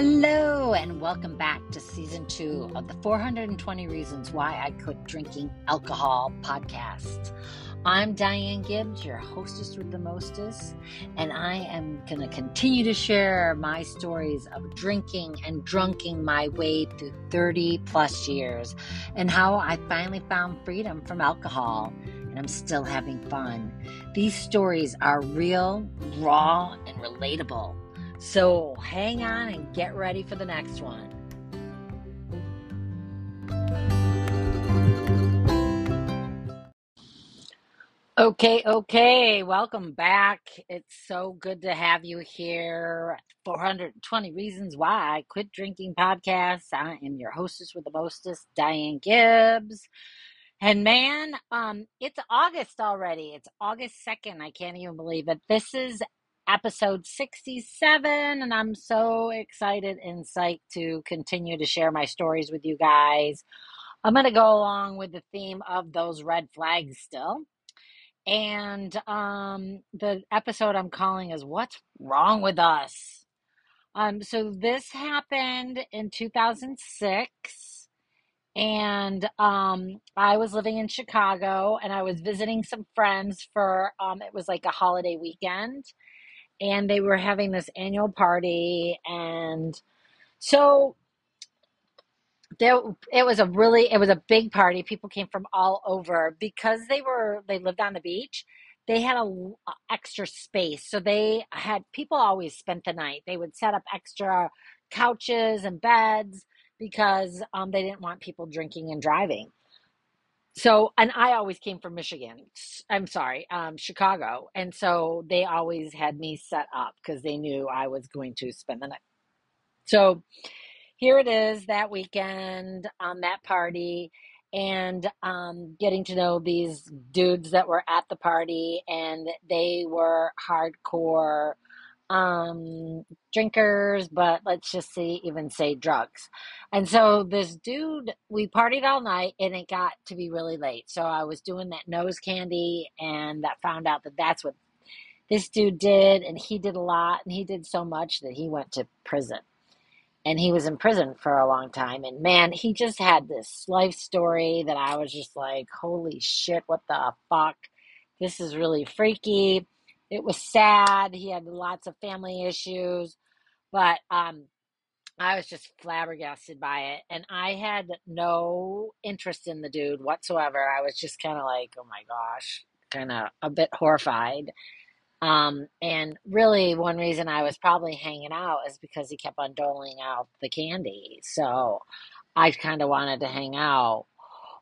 Hello, and welcome back to season two of the 420 Reasons Why I Quit Drinking Alcohol podcast. I'm Diane Gibbs, your hostess with the mostest, and I am going to continue to share my stories of drinking and drunking my way through 30 plus years and how I finally found freedom from alcohol and I'm still having fun. These stories are real, raw, and relatable. So hang on and get ready for the next one. Okay, okay, welcome back. It's so good to have you here. 420 Reasons Why I Quit Drinking podcast. I am your hostess with the mostest, Diane Gibbs. And man, um, it's August already. It's August 2nd. I can't even believe it. This is episode 67, and I'm so excited and psyched to continue to share my stories with you guys. I'm going to go along with the theme of those red flags still. And um, the episode I'm calling is What's Wrong with Us? Um, so this happened in 2006 and um, I was living in Chicago and I was visiting some friends for um, it was like a holiday weekend and they were having this annual party and so there it was a really it was a big party. People came from all over. Because they were they lived on the beach they had a, a extra space. So they had people always spent the night. They would set up extra couches and beds because um, they didn't want people drinking and driving so and i always came from michigan i'm sorry um, chicago and so they always had me set up because they knew i was going to spend the night. So here it is that weekend on that party and um, getting to know these dudes that were at the party and they were hardcore um drinkers but let's just see even say drugs. And so this dude we partied all night and it got to be really late. So i was doing that nose candy and that found out that that's what this dude did and he did a lot and he did so much that he went to prison. And he was in prison for a long time and man he just had this life story that i was just like holy shit what the fuck? This is really freaky it was sad. He had lots of family issues, but um, I was just flabbergasted by it. And I had no interest in the dude whatsoever. I was just kind of like, oh my gosh, kind of a bit horrified. Um, and really, one reason I was probably hanging out is because he kept on doling out the candy. So I kind of wanted to hang out.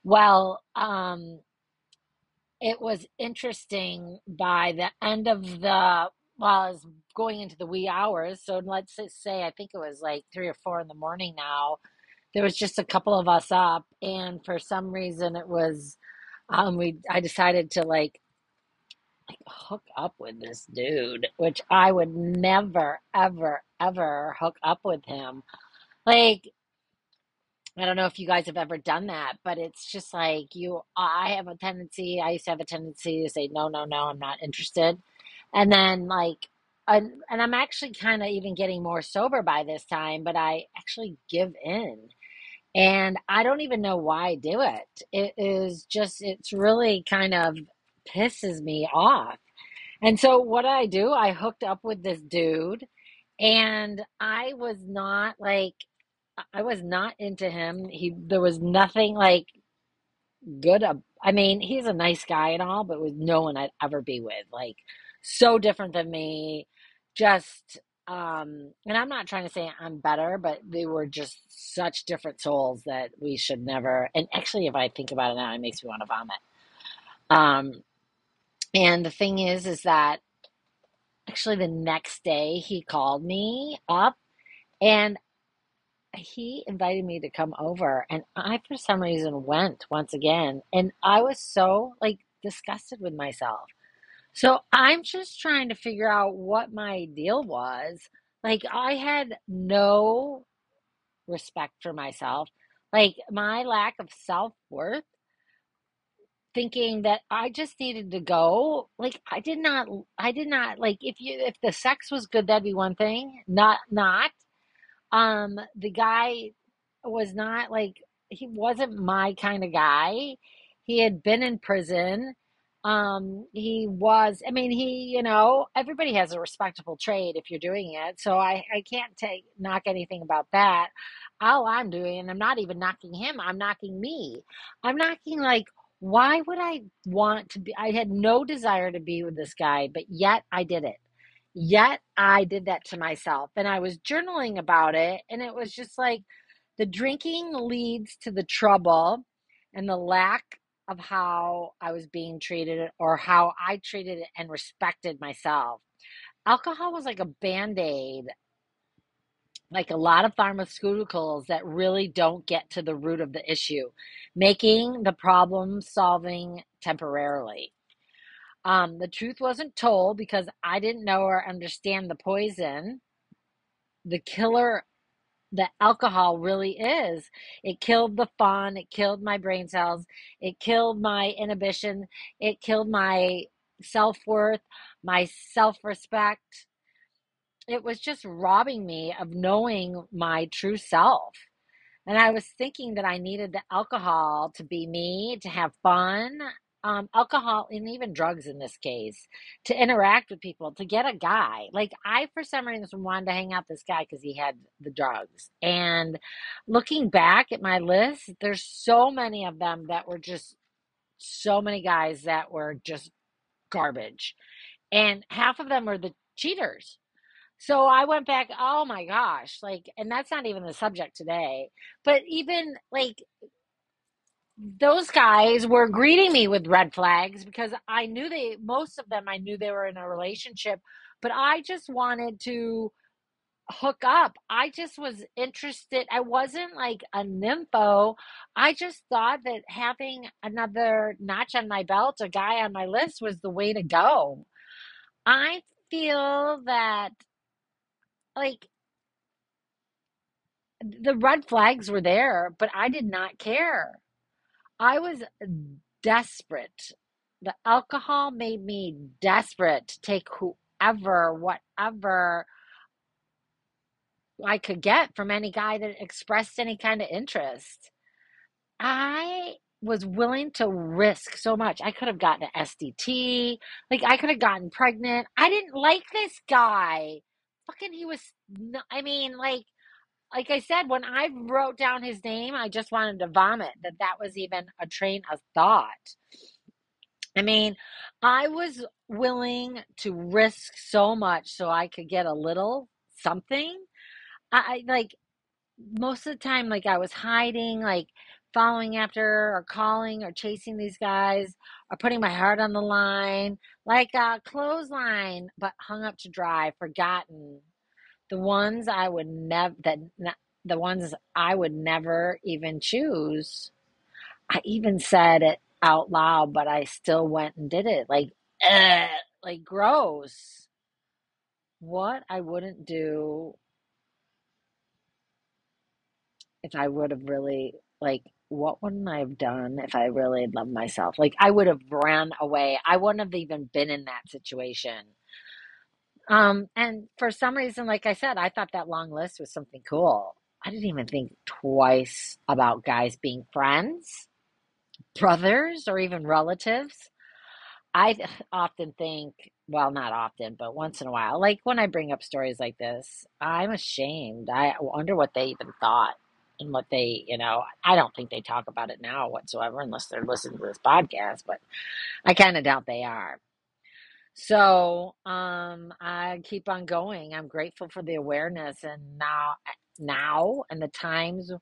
Well, um, it was interesting by the end of the while I was going into the wee hours. So let's say I think it was like three or four in the morning now. There was just a couple of us up, and for some reason it was um we I decided to like like hook up with this dude, which I would never ever ever hook up with him. Like I don't know if you guys have ever done that, but it's just like you, I have a tendency, I used to have a tendency to say, no, no, no, I'm not interested. And then, like, and, and I'm actually kind of even getting more sober by this time, but I actually give in. And I don't even know why I do it. It is just, it's really kind of pisses me off. And so, what I do, I hooked up with this dude, and I was not like, I was not into him. He there was nothing like good. I mean, he's a nice guy and all, but was no one I'd ever be with. Like so different than me. Just um and I'm not trying to say I'm better, but they were just such different souls that we should never and actually if I think about it now it makes me want to vomit. Um and the thing is is that actually the next day he called me up and he invited me to come over and I for some reason went once again and I was so like disgusted with myself. So I'm just trying to figure out what my deal was. Like I had no respect for myself. Like my lack of self-worth thinking that I just needed to go. Like I did not I did not like if you if the sex was good that'd be one thing. Not not Um, the guy was not like he wasn't my kind of guy. He had been in prison. Um, he was, I mean, he, you know, everybody has a respectable trade if you're doing it. So I, I can't take knock anything about that. All I'm doing, and I'm not even knocking him, I'm knocking me. I'm knocking like, why would I want to be? I had no desire to be with this guy, but yet I did it. Yet I did that to myself. And I was journaling about it. And it was just like the drinking leads to the trouble and the lack of how I was being treated or how I treated and respected myself. Alcohol was like a band aid, like a lot of pharmaceuticals that really don't get to the root of the issue, making the problem solving temporarily. Um, the truth wasn't told because I didn't know or understand the poison, the killer that alcohol really is. It killed the fun, it killed my brain cells, it killed my inhibition, it killed my self worth, my self respect. It was just robbing me of knowing my true self. And I was thinking that I needed the alcohol to be me, to have fun, um, alcohol, and even drugs in this case, to interact with people, to get a guy. Like, I, for some reason, wanted to hang out this guy because he had the drugs. And looking back at my list, there's so many of them that were just so many guys that were just garbage. And half of them were the cheaters. So I went back, oh my gosh, like, and that's not even the subject today, but even like those guys were greeting me with red flags because I knew they, most of them, I knew they were in a relationship, but I just wanted to hook up. I just was interested. I wasn't like a nympho. I just thought that having another notch on my belt, a guy on my list was the way to go. I feel that like the red flags were there, but I did not care. I was desperate. The alcohol made me desperate to take whoever, whatever I could get from any guy that expressed any kind of interest. I was willing to risk so much. I could have gotten an STD. Like, I could have gotten pregnant. I didn't like this guy. Fucking, he was, I mean, like, like I said, when I wrote down his name, I just wanted to vomit that that was even a train of thought. I mean, I was willing to risk so much so I could get a little something. I like most of the time, like I was hiding, like following after or calling or chasing these guys or putting my heart on the line, like a clothesline, but hung up to dry, forgotten, the ones I would never that the ones I would never even choose. I even said it out loud, but I still went and did it. Like, eh, like gross. What I wouldn't do if I would have really like what wouldn't I have done if I really loved myself? Like I would have ran away. I wouldn't have even been in that situation. Um, and for some reason, like I said, I thought that long list was something cool. I didn't even think twice about guys being friends, brothers, or even relatives. I often think, well, not often, but once in a while, like when I bring up stories like this, I'm ashamed. I wonder what they even thought and what they, you know, I don't think they talk about it now whatsoever unless they're listening to this podcast, but I kind of doubt they are. So um, I keep on going. I'm grateful for the awareness, and now, now, and the times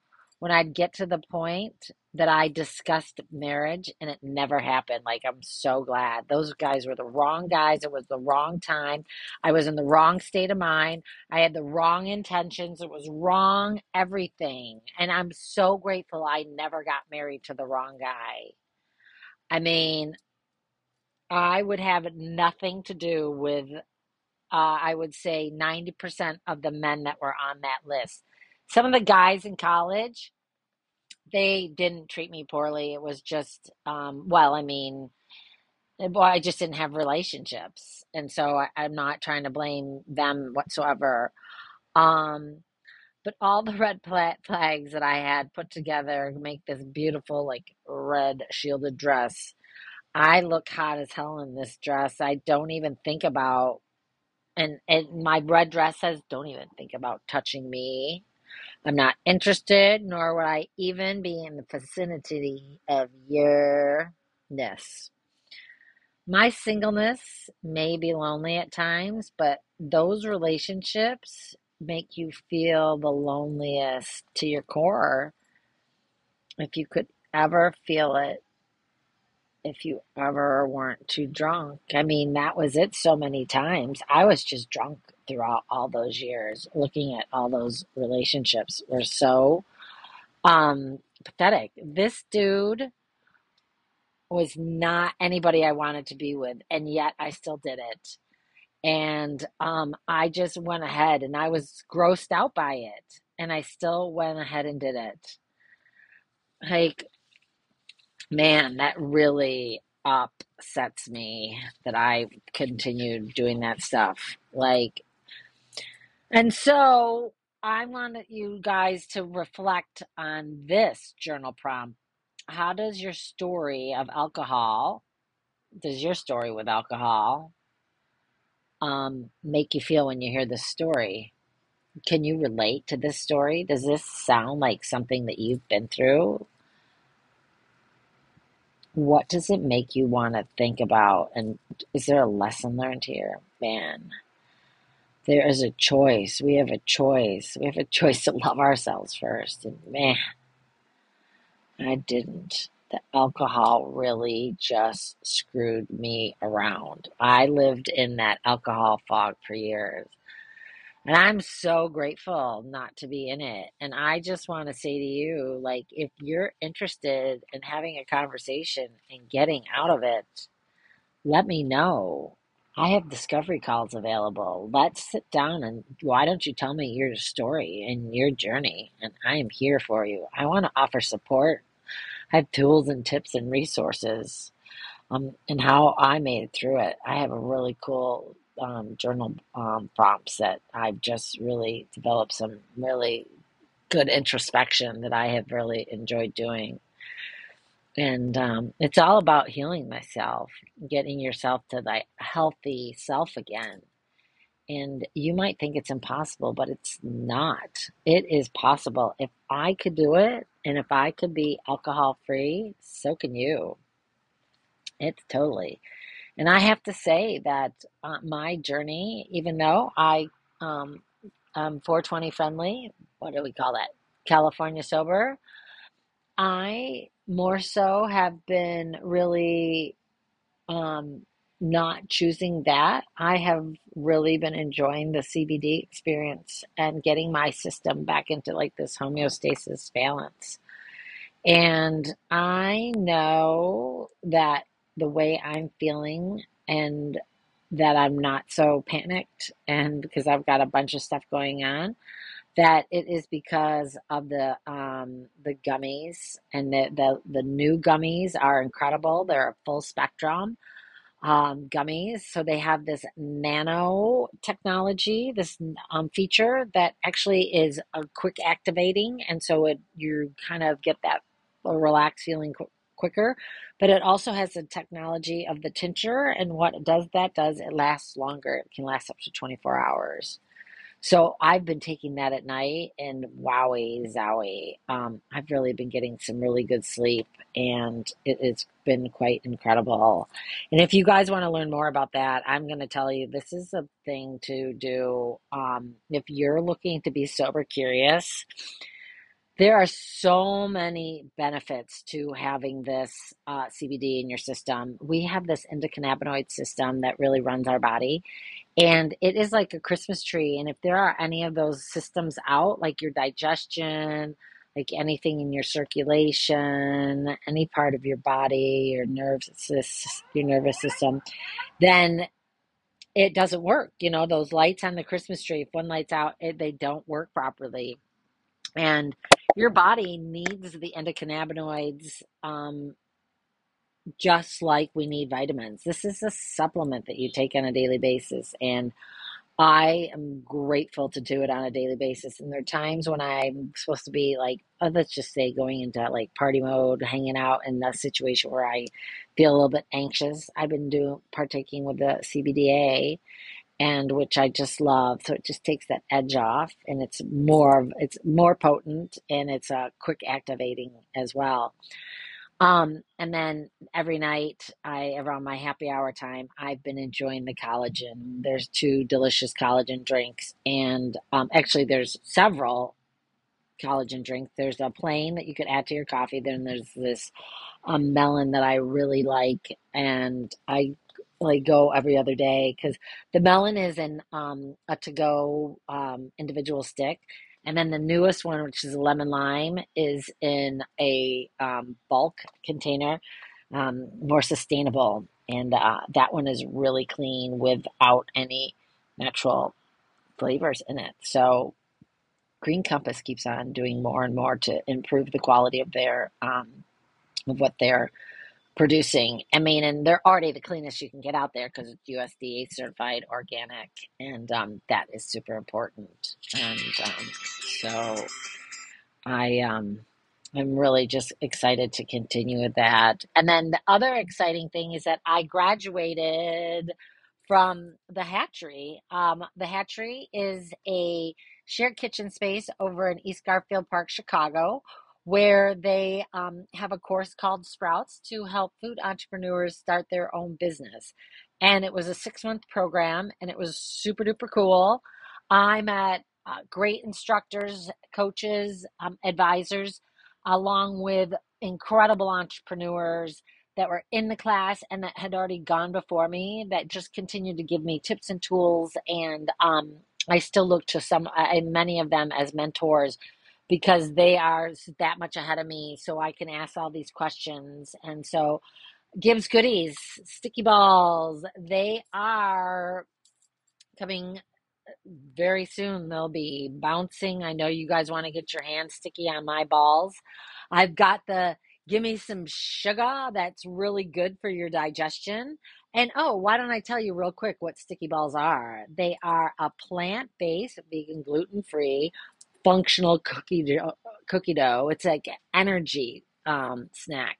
when I'd get to the point that I discussed marriage, and it never happened. Like I'm so glad those guys were the wrong guys. It was the wrong time. I was in the wrong state of mind. I had the wrong intentions. It was wrong everything, and I'm so grateful I never got married to the wrong guy. I mean, I would have nothing to do with, uh, I would say, 90% of the men that were on that list. Some of the guys in college, they didn't treat me poorly. It was just, um, well, I mean, well, I just didn't have relationships. And so I, I'm not trying to blame them whatsoever. Um, But all the red flags that I had put together make this beautiful, like red shielded dress. I look hot as hell in this dress. I don't even think about, and, and my red dress says, don't even think about touching me. I'm not interested, nor would I even be in the vicinity of yourness. My singleness may be lonely at times, but those relationships make you feel the loneliest to your core. If you could ever feel it, if you ever weren't too drunk. I mean, that was it so many times. I was just drunk throughout all those years, looking at all those relationships were so um pathetic. This dude was not anybody I wanted to be with, and yet I still did it. And um, I just went ahead and I was grossed out by it, and I still went ahead and did it. Like, man, that really upsets me that I continued doing that stuff. Like, and so I wanted you guys to reflect on this journal prompt. How does your story of alcohol does your story with alcohol um, make you feel when you hear this story? Can you relate to this story? Does this sound like something that you've been through? What does it make you want to think about? And is there a lesson learned here? Man, there is a choice. We have a choice. We have a choice to love ourselves first. And man, I didn't. The alcohol really just screwed me around. I lived in that alcohol fog for years. And I'm so grateful not to be in it. And I just want to say to you like, if you're interested in having a conversation and getting out of it, let me know. I have discovery calls available. Let's sit down and why don't you tell me your story and your journey? And I am here for you. I want to offer support. I have tools and tips and resources um, and how I made it through it. I have a really cool um, journal um, prompts that I've just really developed some really good introspection that I have really enjoyed doing. And um, it's all about healing myself, getting yourself to that healthy self again. And you might think it's impossible, but it's not. It is possible. If I could do it and if I could be alcohol free, so can you. It's totally. And I have to say that uh, my journey, even though I um, I'm 420 friendly, what do we call that? California sober. I more so have been really um, not choosing that. I have really been enjoying the CBD experience and getting my system back into like this homeostasis balance. And I know that the way I'm feeling and that I'm not so panicked and because I've got a bunch of stuff going on that it is because of the um, the gummies and the, the the new gummies are incredible. They're a full spectrum um, gummies. So they have this nano technology, this um, feature that actually is a quick activating, and so it you kind of get that relaxed feeling quicker. But it also has the technology of the tincture, and what it does that does it lasts longer. It can last up to twenty four hours. So I've been taking that at night, and wowie zowie, um, I've really been getting some really good sleep, and it, it's been quite incredible. And if you guys want to learn more about that, I'm going to tell you this is a thing to do. Um, if you're looking to be sober curious, there are so many benefits to having this uh, CBD in your system. We have this endocannabinoid system that really runs our body and it is like a Christmas tree. And if there are any of those systems out, like your digestion, like anything in your circulation, any part of your body, your nerves, your nervous system, then it doesn't work. You know, those lights on the Christmas tree, if one light's out, it, they don't work properly. And your body needs the endocannabinoids um, just like we need vitamins. This is a supplement that you take on a daily basis. And I am grateful to do it on a daily basis. And there are times when I'm supposed to be like, oh, let's just say going into like party mode, hanging out in a situation where I feel a little bit anxious. I've been doing partaking with the CBDA and which I just love. So it just takes that edge off and it's more it's more potent and it's a quick activating as well. Um, and then every night, I around my happy hour time, I've been enjoying the collagen. There's two delicious collagen drinks, and um, actually, there's several collagen drinks. There's a plain that you could add to your coffee. Then there's this um, melon that I really like, and I like go every other day because the melon is in um, a to go um, individual stick and then the newest one, which is lemon lime, is in a um, bulk container, um, more sustainable. And uh, that one is really clean without any natural flavors in it. So Green Compass keeps on doing more and more to improve the quality of their um, of what they're producing. I mean, and they're already the cleanest you can get out there because it's USDA certified organic, and um, that is super important. And um, so I um, I'm really just excited to continue with that. And then the other exciting thing is that I graduated from the Hatchery. Um, the Hatchery is a shared kitchen space over in East Garfield Park, Chicago, where they um, have a course called Sprouts to help food entrepreneurs start their own business. And it was a six month program and it was super duper cool. I met uh, great instructors, coaches, um, advisors, along with incredible entrepreneurs that were in the class and that had already gone before me that just continued to give me tips and tools. And um, I still look to some, uh, many of them as mentors because they are that much ahead of me so I can ask all these questions. And so Gibbs Goodies, Sticky Balls, they are coming uh, very soon. They'll be bouncing. I know you guys want to get your hands sticky on my balls. I've got the give me some sugar that's really good for your digestion. And oh, why don't I tell you real quick what sticky balls are? They are a plant based, vegan, gluten free, functional cookie dough, cookie dough. It's like energy um, snack,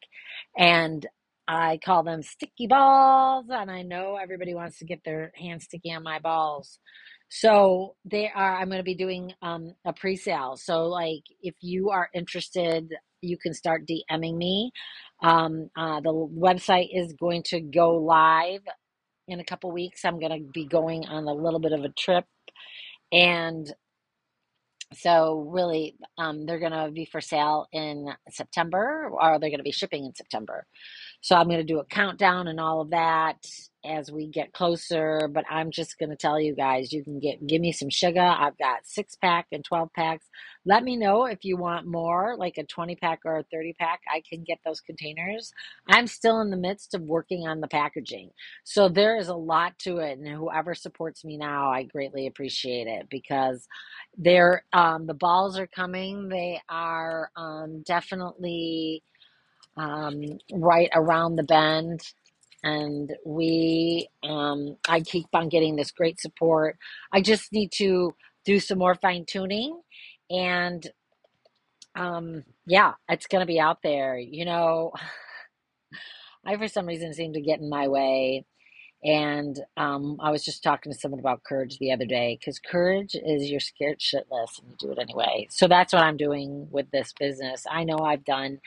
and I call them sticky balls. And I know everybody wants to get their hands sticky on my balls. So they are. I'm going to be doing um, a pre-sale. So like, if you are interested, you can start DMing me. Um, uh, the website is going to go live in a couple weeks. I'm going to be going on a little bit of a trip, and so really um, they're going to be for sale in september or they're going to be shipping in september. So i'm going to do a countdown and all of that as we get closer but i'm just going to tell you guys you can get give me some sugar. I've got six pack and 12 packs. Let me know if you want more like a 20 pack or a 30 pack. I can get those containers. I'm still in the midst of working on the packaging. So there is a lot to it and whoever supports me now i greatly appreciate it because they're um, the balls are coming. They are um, definitely um, right around the bend and we um, i keep on getting this great support i just need to do some more fine tuning and um, yeah it's going to be out there you know i for some reason seem to get in my way and um, I was just talking to someone about courage the other day because courage is you're scared shitless and you do it anyway. So that's what I'm doing with this business. I know I've done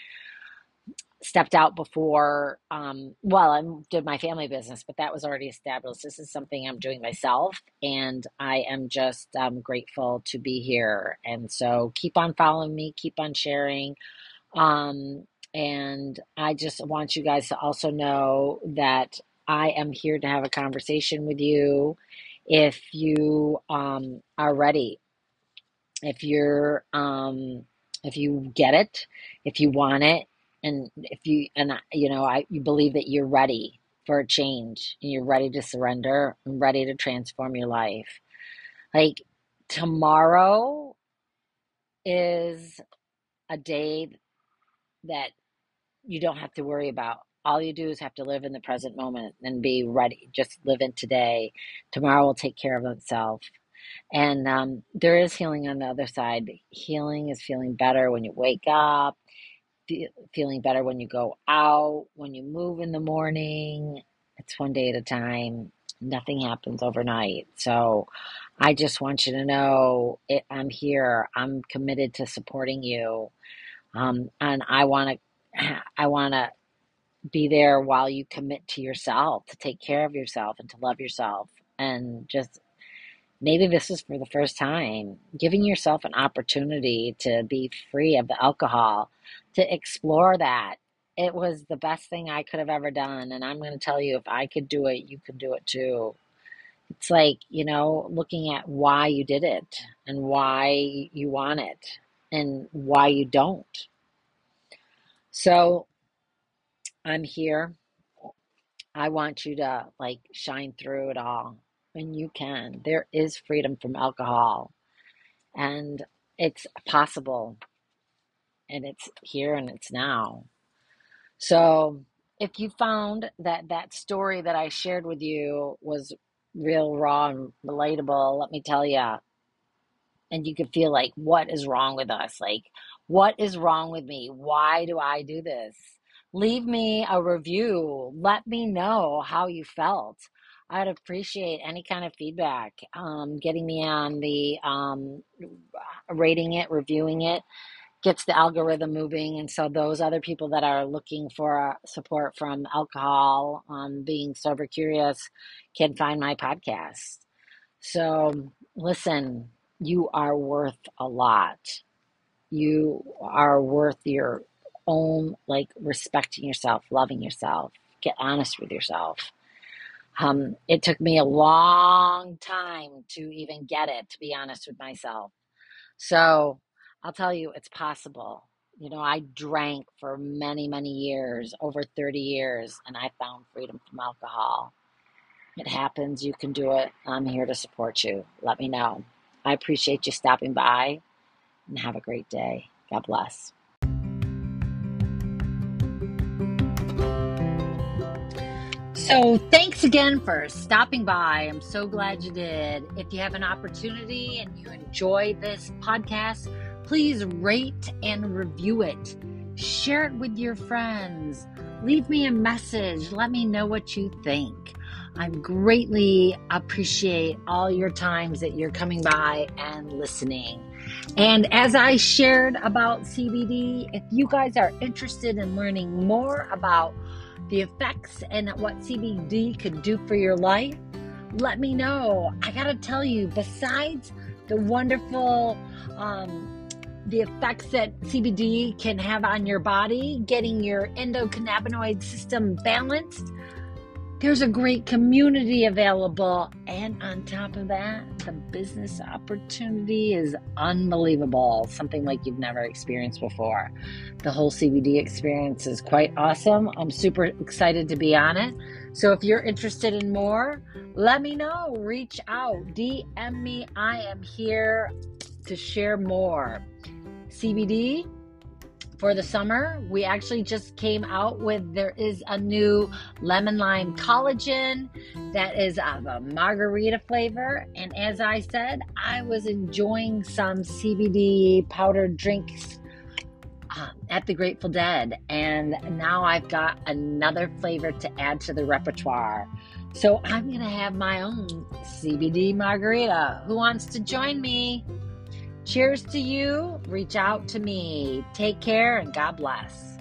stepped out before um, well i did my family business but that was already established. This is something i'm doing myself and i am just um, grateful to be here. And so keep on following me keep on sharing um, and i just want you guys to also know that i am here to have a conversation with you if you um, are ready. If you're um, if you get it if you want it and if you and you know i you believe that you're ready for a change and you're ready to surrender and ready to transform your life like tomorrow is a day that you don't have to worry about all you do is have to live in the present moment and be ready. Just live in today. Tomorrow will take care of itself. And um, there is healing on the other side. Healing is feeling better when you wake up, feeling better when you go out, when you move in the morning. It's one day at a time. Nothing happens overnight. So I just want you to know it, I'm here. I'm committed to supporting you. Um, and I want to, I want to be there while you commit to yourself, to take care of yourself and to love yourself. And just maybe this is for the first time, giving yourself an opportunity to be free of the alcohol, to explore that. It was the best thing I could have ever done. And I'm going to tell you, if I could do it, you can do it too. It's like, you know, looking at why you did it and why you want it and why you don't. So I'm here. I want you to like shine through it all And you can. There is freedom from alcohol and it's possible and it's here and it's now. So if you found that that story that I shared with you was real raw and relatable, let me tell you, and you could feel like, what is wrong with us? Like, what is wrong with me? Why do I do this? Leave me a review. Let me know how you felt. I'd appreciate any kind of feedback. Um, getting me on the um, rating it, reviewing it gets the algorithm moving. And so those other people that are looking for support from alcohol, um, being sober curious, can find my podcast. So listen, you are worth a lot. You are worth your own, like respecting yourself, loving yourself. Get honest with yourself. Um, it took me a long time to even get it, to be honest with myself. So I'll tell you, it's possible. You know, I drank for many, many years, over 30 years, and I found freedom from alcohol. It happens. You can do it. I'm here to support you. Let me know. I appreciate you stopping by and have a great day. God bless. So, thanks again for stopping by. I'm so glad you did. If you have an opportunity and you enjoy this podcast, please rate and review it. Share it with your friends. Leave me a message. Let me know what you think. I greatly appreciate all your times that you're coming by and listening. And as I shared about CBD, if you guys are interested in learning more about the effects and what CBD could do for your life, let me know. I gotta tell you, besides the wonderful, um, the effects that CBD can have on your body, getting your endocannabinoid system balanced, there's a great community available. And on top of that, the business opportunity is unbelievable. Something like you've never experienced before. The whole CBD experience is quite awesome. I'm super excited to be on it. So if you're interested in more, let me know. Reach out, DM me. I am here to share more. CBD for the summer. We actually just came out with there is a new lemon lime collagen that is of a margarita flavor. And as I said, I was enjoying some CBD powdered drinks um, at the Grateful Dead. And now I've got another flavor to add to the repertoire. So I'm to have my own CBD margarita. Who wants to join me? Cheers to you. Reach out to me. Take care and God bless.